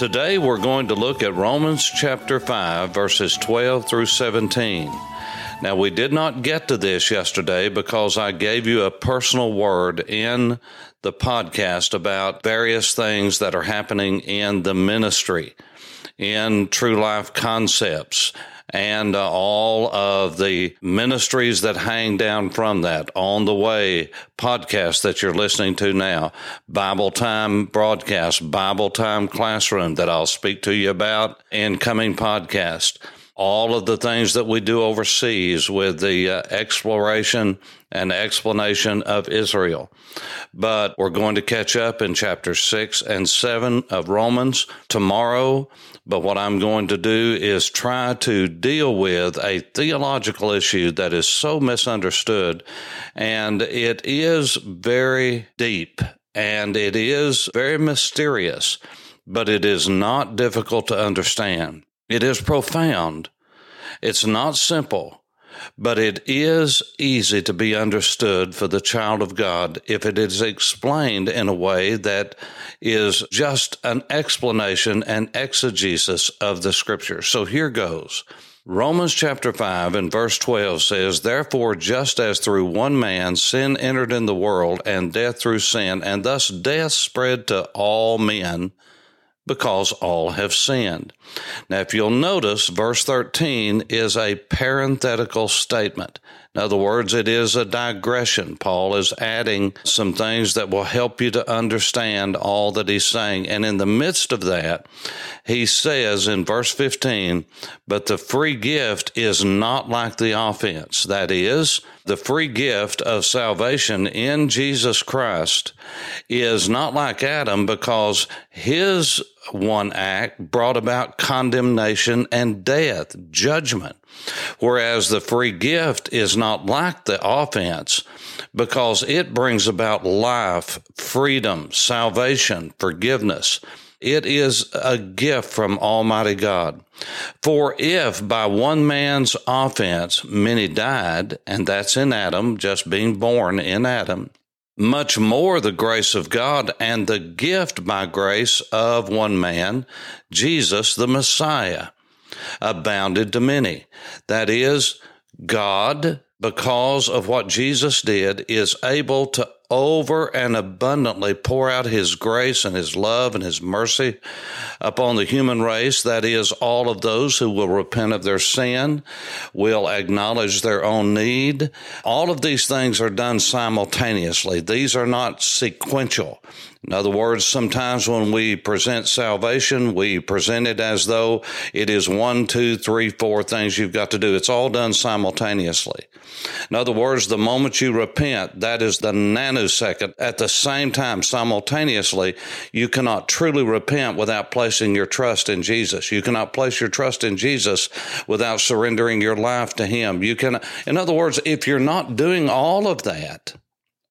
Today we're going to look at Romans chapter 5, verses 12 through 17. Now, we did not get to this yesterday because I gave you a personal word in the podcast about various things that are happening in the ministry, in True Life Concepts, and uh, all of the ministries that hang down from that on the way podcast that you're listening to now, Bible Time broadcast, Bible Time classroom that I'll speak to you about in coming podcast. All of the things that we do overseas with the uh, exploration and explanation of Israel. But we're going to catch up in chapter six and seven of Romans tomorrow. But what I'm going to do is try to deal with a theological issue that is so misunderstood. And it is very deep and it is very mysterious, but it is not difficult to understand. It is profound. It's not simple but it is easy to be understood for the child of God if it is explained in a way that is just an explanation and exegesis of the scripture. So here goes. Romans chapter 5 and verse 12 says, Therefore, just as through one man sin entered in the world, and death through sin, and thus death spread to all men, because all have sinned. Now, if you'll notice, verse 13 is a parenthetical statement. In other words, it is a digression. Paul is adding some things that will help you to understand all that he's saying. And in the midst of that, he says in verse 15, but the free gift is not like the offense. That is, the free gift of salvation in Jesus Christ is not like Adam because his one act brought about condemnation and death, judgment. Whereas the free gift is not like the offense because it brings about life, freedom, salvation, forgiveness. It is a gift from Almighty God. For if by one man's offense many died, and that's in Adam, just being born in Adam, much more the grace of God and the gift by grace of one man, Jesus the Messiah, abounded to many. That is, God, because of what Jesus did, is able to over and abundantly pour out his grace and his love and his mercy upon the human race. That is, all of those who will repent of their sin, will acknowledge their own need. All of these things are done simultaneously. These are not sequential. In other words, sometimes when we present salvation, we present it as though it is one, two, three, four things you've got to do. It's all done simultaneously. In other words, the moment you repent, that is the nanosecond. At the same time, simultaneously, you cannot truly repent without placing your trust in Jesus. You cannot place your trust in Jesus without surrendering your life to Him. You can, in other words, if you're not doing all of that,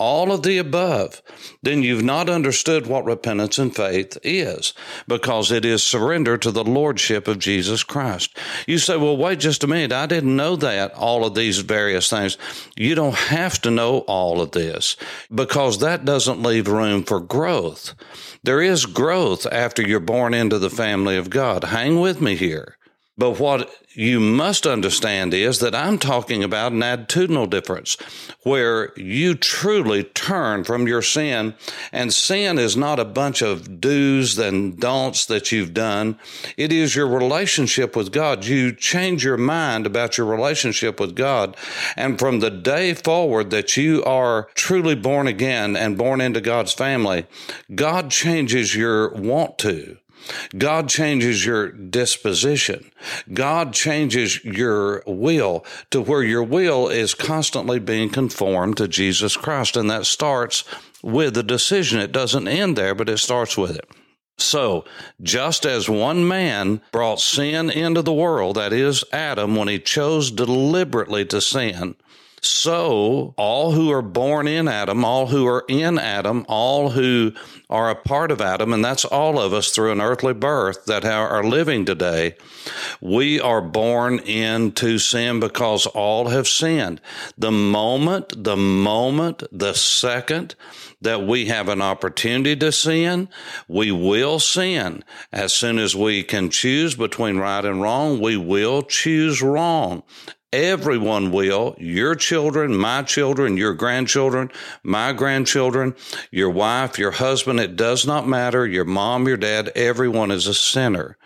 all of the above, then you've not understood what repentance and faith is because it is surrender to the Lordship of Jesus Christ. You say, well, wait just a minute. I didn't know that, all of these various things. You don't have to know all of this because that doesn't leave room for growth. There is growth after you're born into the family of God. Hang with me here. But what you must understand is that I'm talking about an attitudinal difference where you truly turn from your sin. And sin is not a bunch of do's and don'ts that you've done. It is your relationship with God. You change your mind about your relationship with God. And from the day forward that you are truly born again and born into God's family, God changes your want to. God changes your disposition. God changes your will to where your will is constantly being conformed to Jesus Christ. And that starts with the decision. It doesn't end there, but it starts with it. So, just as one man brought sin into the world, that is Adam, when he chose deliberately to sin, so all who are born in Adam, all who are in Adam, all who are a part of Adam, and that's all of us through an earthly birth that are living today, we are born into sin because all have sinned. The moment, the moment, the second that we have an opportunity to sin, we will sin. As soon as we can choose between right and wrong, we will choose wrong. Everyone will. Your children, my children, your grandchildren, my grandchildren, your wife, your husband. It does not matter. Your mom, your dad, everyone is a sinner.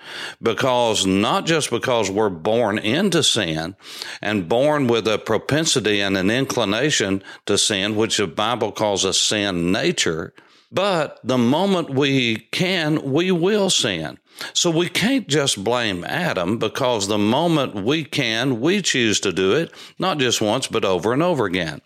Because not just because we're born into sin and born with a propensity and an inclination to sin, which the Bible calls a sin nature, but the moment we can, we will sin. So we can't just blame Adam because the moment we can, we choose to do it, not just once, but over and over again.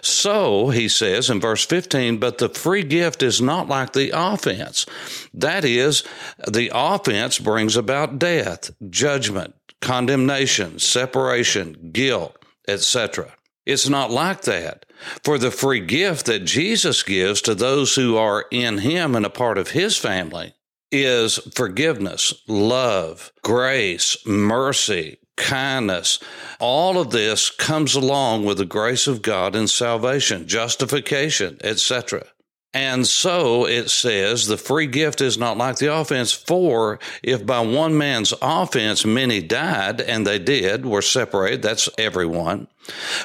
So he says in verse 15, but the free gift is not like the offense. That is, the offense brings about death, judgment, condemnation, separation, guilt, etc. It's not like that. For the free gift that Jesus gives to those who are in him and a part of his family is forgiveness, love, grace, mercy, kindness. All of this comes along with the grace of God and salvation, justification, etc. And so it says the free gift is not like the offense. For if by one man's offense many died, and they did, were separated, that's everyone,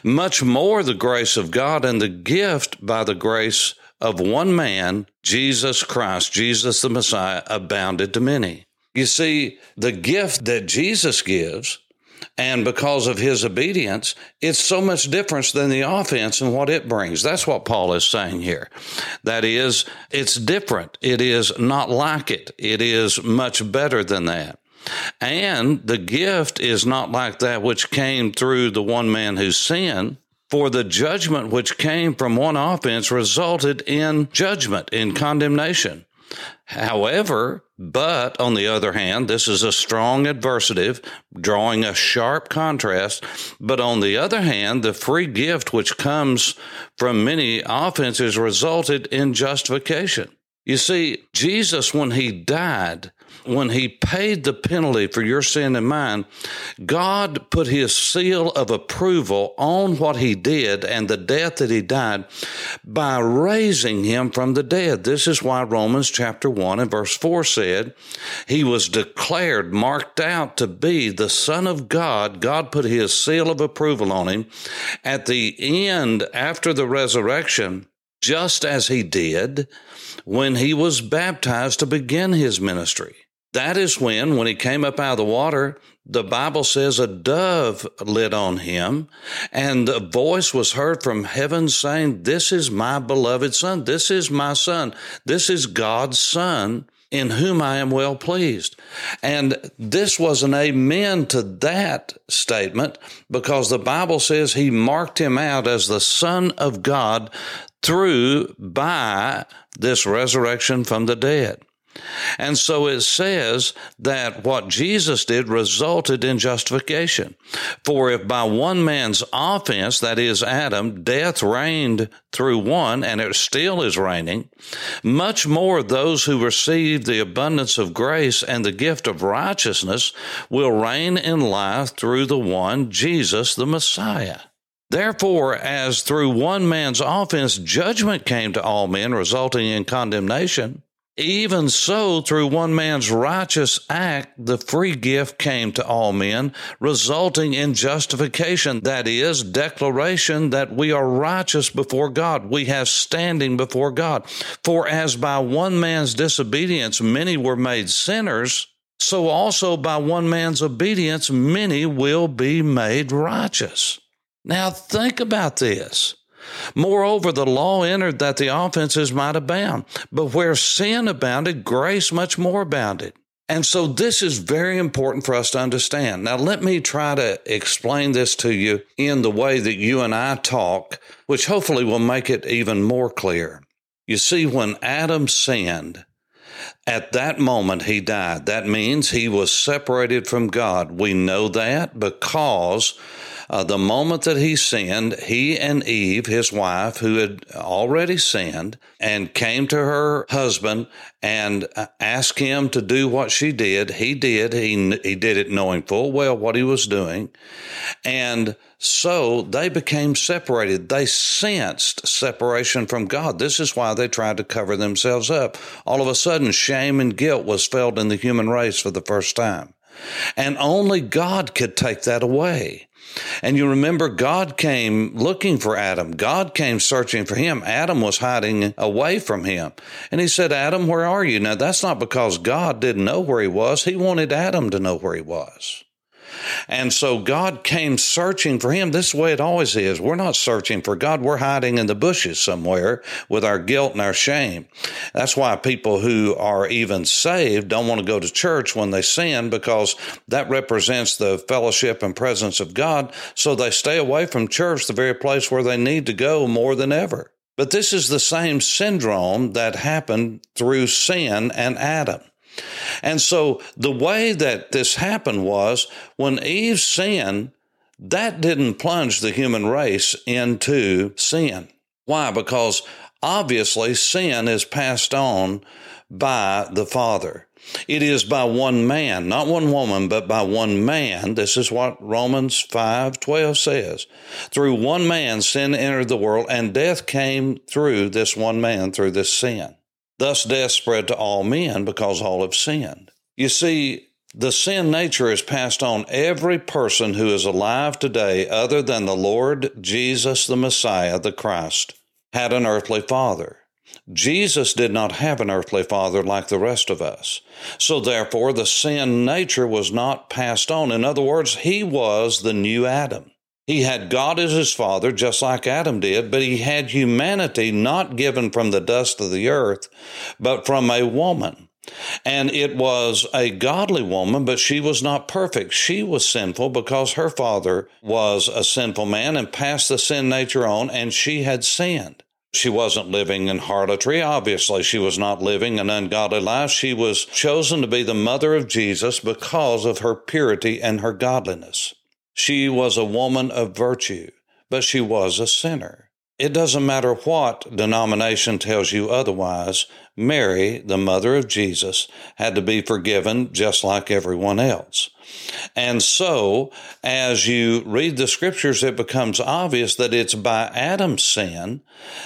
much more the grace of God and the gift by the grace of one man, Jesus Christ, Jesus the Messiah, abounded to many. You see, the gift that Jesus gives, and because of his obedience, it's so much different than the offense and what it brings. That's what Paul is saying here. That is, it's different. It is not like it. It is much better than that. And the gift is not like that which came through the one man who sinned, for the judgment which came from one offense resulted in judgment, in condemnation. However, but on the other hand, this is a strong adversative, drawing a sharp contrast. But on the other hand, the free gift which comes from many offenses resulted in justification. You see, Jesus, when he died, when he paid the penalty for your sin and mine, God put his seal of approval on what he did and the death that he died by raising him from the dead. This is why Romans chapter 1 and verse 4 said he was declared, marked out to be the Son of God. God put his seal of approval on him. At the end, after the resurrection, just as he did when he was baptized to begin his ministry. That is when, when he came up out of the water, the Bible says a dove lit on him, and a voice was heard from heaven saying, This is my beloved Son. This is my Son. This is God's Son in whom I am well pleased. And this was an amen to that statement because the Bible says he marked him out as the Son of God through by this resurrection from the dead. And so it says that what Jesus did resulted in justification. For if by one man's offense, that is Adam, death reigned through one, and it still is reigning, much more those who receive the abundance of grace and the gift of righteousness will reign in life through the one, Jesus the Messiah. Therefore, as through one man's offense judgment came to all men, resulting in condemnation, even so, through one man's righteous act, the free gift came to all men, resulting in justification. That is, declaration that we are righteous before God. We have standing before God. For as by one man's disobedience many were made sinners, so also by one man's obedience many will be made righteous. Now think about this. Moreover, the law entered that the offenses might abound, but where sin abounded, grace much more abounded. And so this is very important for us to understand. Now, let me try to explain this to you in the way that you and I talk, which hopefully will make it even more clear. You see, when Adam sinned, At that moment, he died. That means he was separated from God. We know that because uh, the moment that he sinned, he and Eve, his wife, who had already sinned, and came to her husband and uh, asked him to do what she did. He did. He, he did it knowing full well what he was doing. And so they became separated. They sensed separation from God. This is why they tried to cover themselves up. All of a sudden, shame and guilt was felt in the human race for the first time. And only God could take that away. And you remember God came looking for Adam. God came searching for him. Adam was hiding away from him. And he said, Adam, where are you? Now, that's not because God didn't know where he was. He wanted Adam to know where he was. And so God came searching for him. This way it always is. We're not searching for God. We're hiding in the bushes somewhere with our guilt and our shame. That's why people who are even saved don't want to go to church when they sin because that represents the fellowship and presence of God. So they stay away from church, the very place where they need to go more than ever. But this is the same syndrome that happened through sin and Adam. And so the way that this happened was when Eve sinned, that didn't plunge the human race into sin. Why? Because obviously sin is passed on by the Father. It is by one man, not one woman, but by one man. This is what Romans 5:12 says. Through one man sin entered the world and death came through this one man through this sin. Thus death spread to all men because all have sinned. You see, the sin nature is passed on every person who is alive today other than the Lord Jesus the Messiah, the Christ, had an earthly father. Jesus did not have an earthly father like the rest of us. So therefore, the sin nature was not passed on. In other words, he was the new Adam. He had God as his father, just like Adam did, but he had humanity not given from the dust of the earth, but from a woman. And it was a godly woman, but she was not perfect. She was sinful because her father was a sinful man and passed the sin nature on, and she had sinned. She wasn't living in harlotry. Obviously, she was not living an ungodly life. She was chosen to be the mother of Jesus because of her purity and her godliness. She was a woman of virtue, but she was a sinner. It doesn't matter what denomination tells you otherwise, Mary, the mother of Jesus, had to be forgiven just like everyone else. And so, as you read the scriptures, it becomes obvious that it's by Adam's sin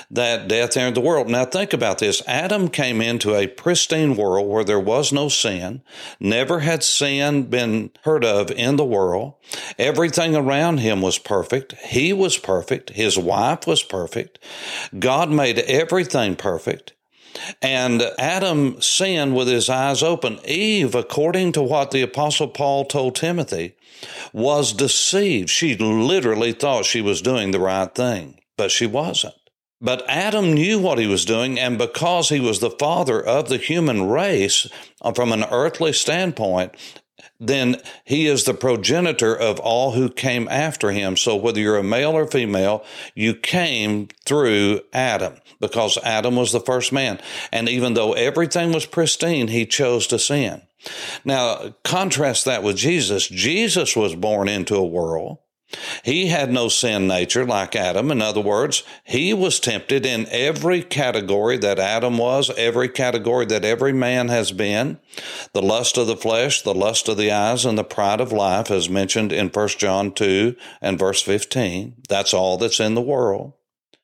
that death entered the world. Now, think about this Adam came into a pristine world where there was no sin, never had sin been heard of in the world. Everything around him was perfect. He was perfect. His wife was perfect. God made everything perfect. And Adam sinned with his eyes open. Eve, according to what the Apostle Paul told Timothy, was deceived. She literally thought she was doing the right thing, but she wasn't. But Adam knew what he was doing, and because he was the father of the human race uh, from an earthly standpoint, then he is the progenitor of all who came after him. So whether you're a male or female, you came through Adam because Adam was the first man. And even though everything was pristine, he chose to sin. Now, contrast that with Jesus. Jesus was born into a world he had no sin nature like Adam. In other words, he was tempted in every category that Adam was, every category that every man has been. The lust of the flesh, the lust of the eyes, and the pride of life, as mentioned in 1 John 2 and verse 15. That's all that's in the world.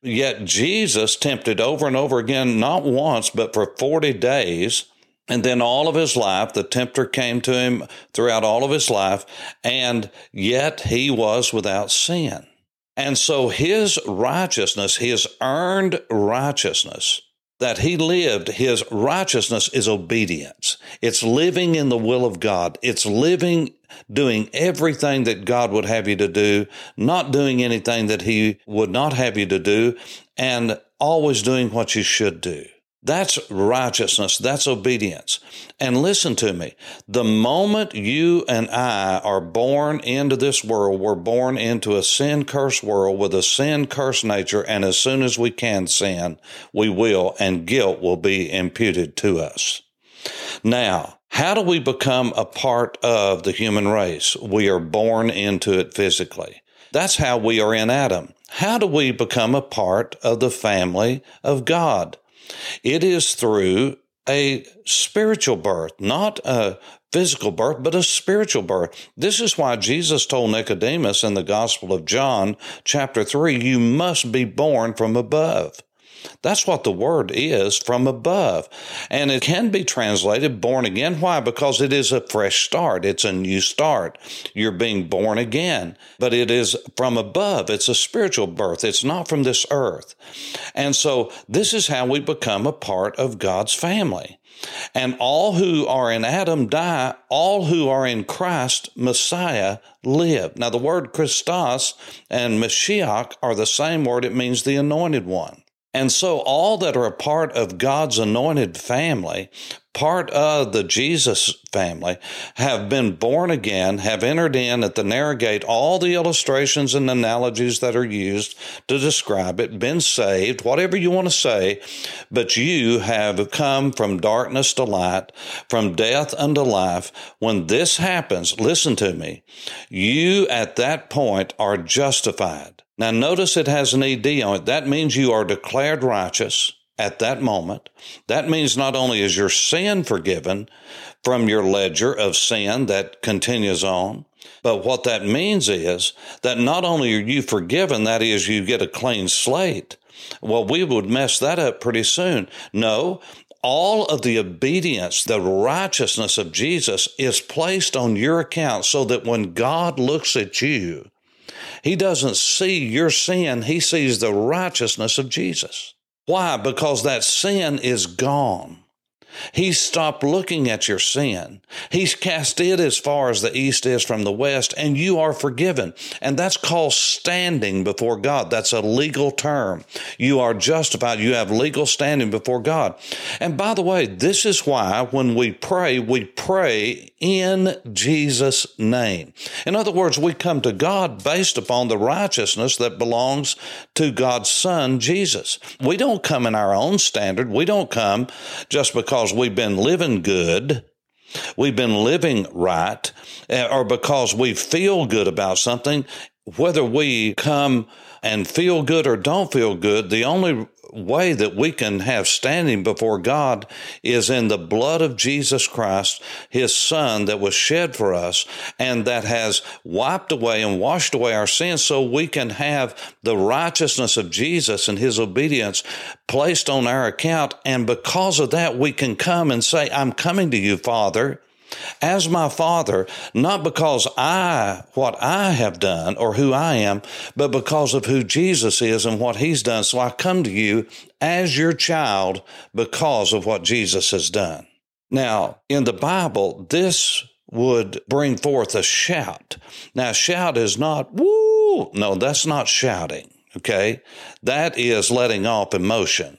Yet Jesus tempted over and over again, not once, but for 40 days and then all of his life, the tempter came to him throughout all of his life, and yet he was without sin. And so his righteousness, his earned righteousness that he lived, his righteousness is obedience. It's living in the will of God. It's living, doing everything that God would have you to do, not doing anything that he would not have you to do, and always doing what you should do. That's righteousness. That's obedience. And listen to me. The moment you and I are born into this world, we're born into a sin cursed world with a sin cursed nature. And as soon as we can sin, we will, and guilt will be imputed to us. Now, how do we become a part of the human race? We are born into it physically. That's how we are in Adam. How do we become a part of the family of God? It is through a spiritual birth, not a physical birth, but a spiritual birth. This is why Jesus told Nicodemus in the Gospel of John, chapter 3, you must be born from above. That's what the word is from above. And it can be translated born again. Why? Because it is a fresh start. It's a new start. You're being born again, but it is from above. It's a spiritual birth. It's not from this earth. And so this is how we become a part of God's family. And all who are in Adam die, all who are in Christ, Messiah, live. Now, the word Christos and Mashiach are the same word. It means the anointed one. And so, all that are a part of God's anointed family, part of the Jesus family, have been born again, have entered in at the narrow gate, all the illustrations and analogies that are used to describe it, been saved, whatever you want to say, but you have come from darkness to light, from death unto life. When this happens, listen to me, you at that point are justified. Now, notice it has an ED on it. That means you are declared righteous at that moment. That means not only is your sin forgiven from your ledger of sin that continues on, but what that means is that not only are you forgiven, that is, you get a clean slate. Well, we would mess that up pretty soon. No, all of the obedience, the righteousness of Jesus is placed on your account so that when God looks at you, he doesn't see your sin, he sees the righteousness of Jesus. Why? Because that sin is gone. He's stopped looking at your sin. He's cast it as far as the east is from the west, and you are forgiven. And that's called standing before God. That's a legal term. You are justified. You have legal standing before God. And by the way, this is why when we pray, we pray in Jesus' name. In other words, we come to God based upon the righteousness that belongs to God's Son, Jesus. We don't come in our own standard. We don't come just because because we've been living good, we've been living right, eh, or because we feel good about something, whether we come and feel good or don't feel good, the only way that we can have standing before God is in the blood of Jesus Christ, his son that was shed for us and that has wiped away and washed away our sins so we can have the righteousness of Jesus and his obedience placed on our account. And because of that, we can come and say, I'm coming to you, Father as my father, not because I, what I have done or who I am, but because of who Jesus is and what he's done. So I come to you as your child because of what Jesus has done. Now, in the Bible, this would bring forth a shout. Now, shout is not, woo, no, that's not shouting, okay? That is letting off emotion.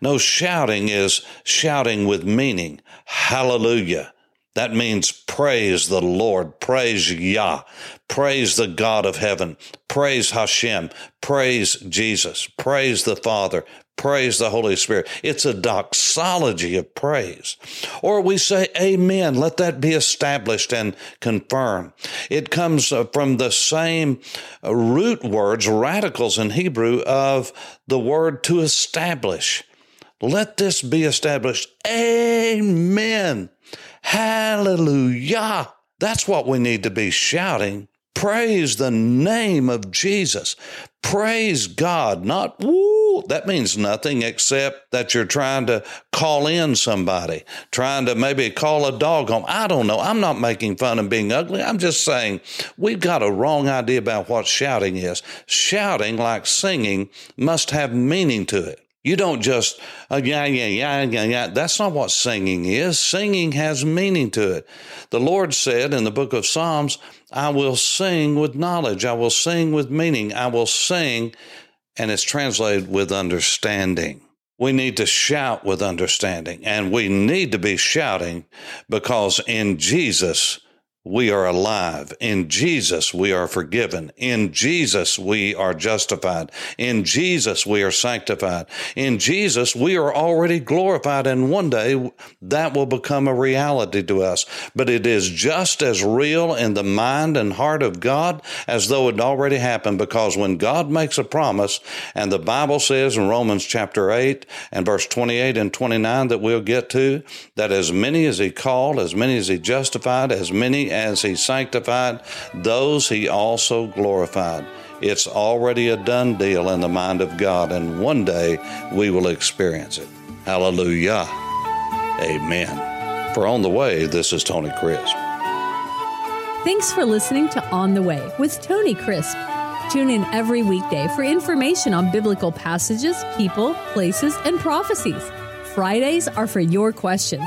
No, shouting is shouting with meaning. Hallelujah. That means praise the Lord, praise Yah, praise the God of heaven, praise Hashem, praise Jesus, praise the Father, praise the Holy Spirit. It's a doxology of praise. Or we say amen. Let that be established and confirmed. It comes uh, from the same uh, root words, radicals in Hebrew of the word to establish. Let this be established. Amen. Hallelujah. That's what we need to be shouting. Praise the name of Jesus. Praise God, not woo. That means nothing except that you're trying to call in somebody, trying to maybe call a dog home. I don't know. I'm not making fun of being ugly. I'm just saying we've got a wrong idea about what shouting is. Shouting, like singing, must have meaning to it. You don't just, uh, yeah, yeah, yeah, yeah, yeah. That's not what singing is. Singing has meaning to it. The Lord said in the book of Psalms, I will sing with knowledge. I will sing with meaning. I will sing, and it's translated with understanding. We need to shout with understanding, and we need to be shouting because in Jesus we are alive. In Jesus, we are forgiven. In Jesus, we are justified. In Jesus, we are sanctified. In Jesus, we are already glorified. And one day that will become a reality to us. But it is just as real in the mind and heart of God as though it already happened. Because when God makes a promise, and the Bible says in Romans chapter 8 and verse 28 and 29 that we'll get to, that as many as He called, as many as He justified, as many as he sanctified, those he also glorified. It's already a done deal in the mind of God, and one day we will experience it. Hallelujah. Amen. For On the Way, this is Tony Crisp. Thanks for listening to On the Way with Tony Crisp. Tune in every weekday for information on biblical passages, people, places, and prophecies. Fridays are for your questions.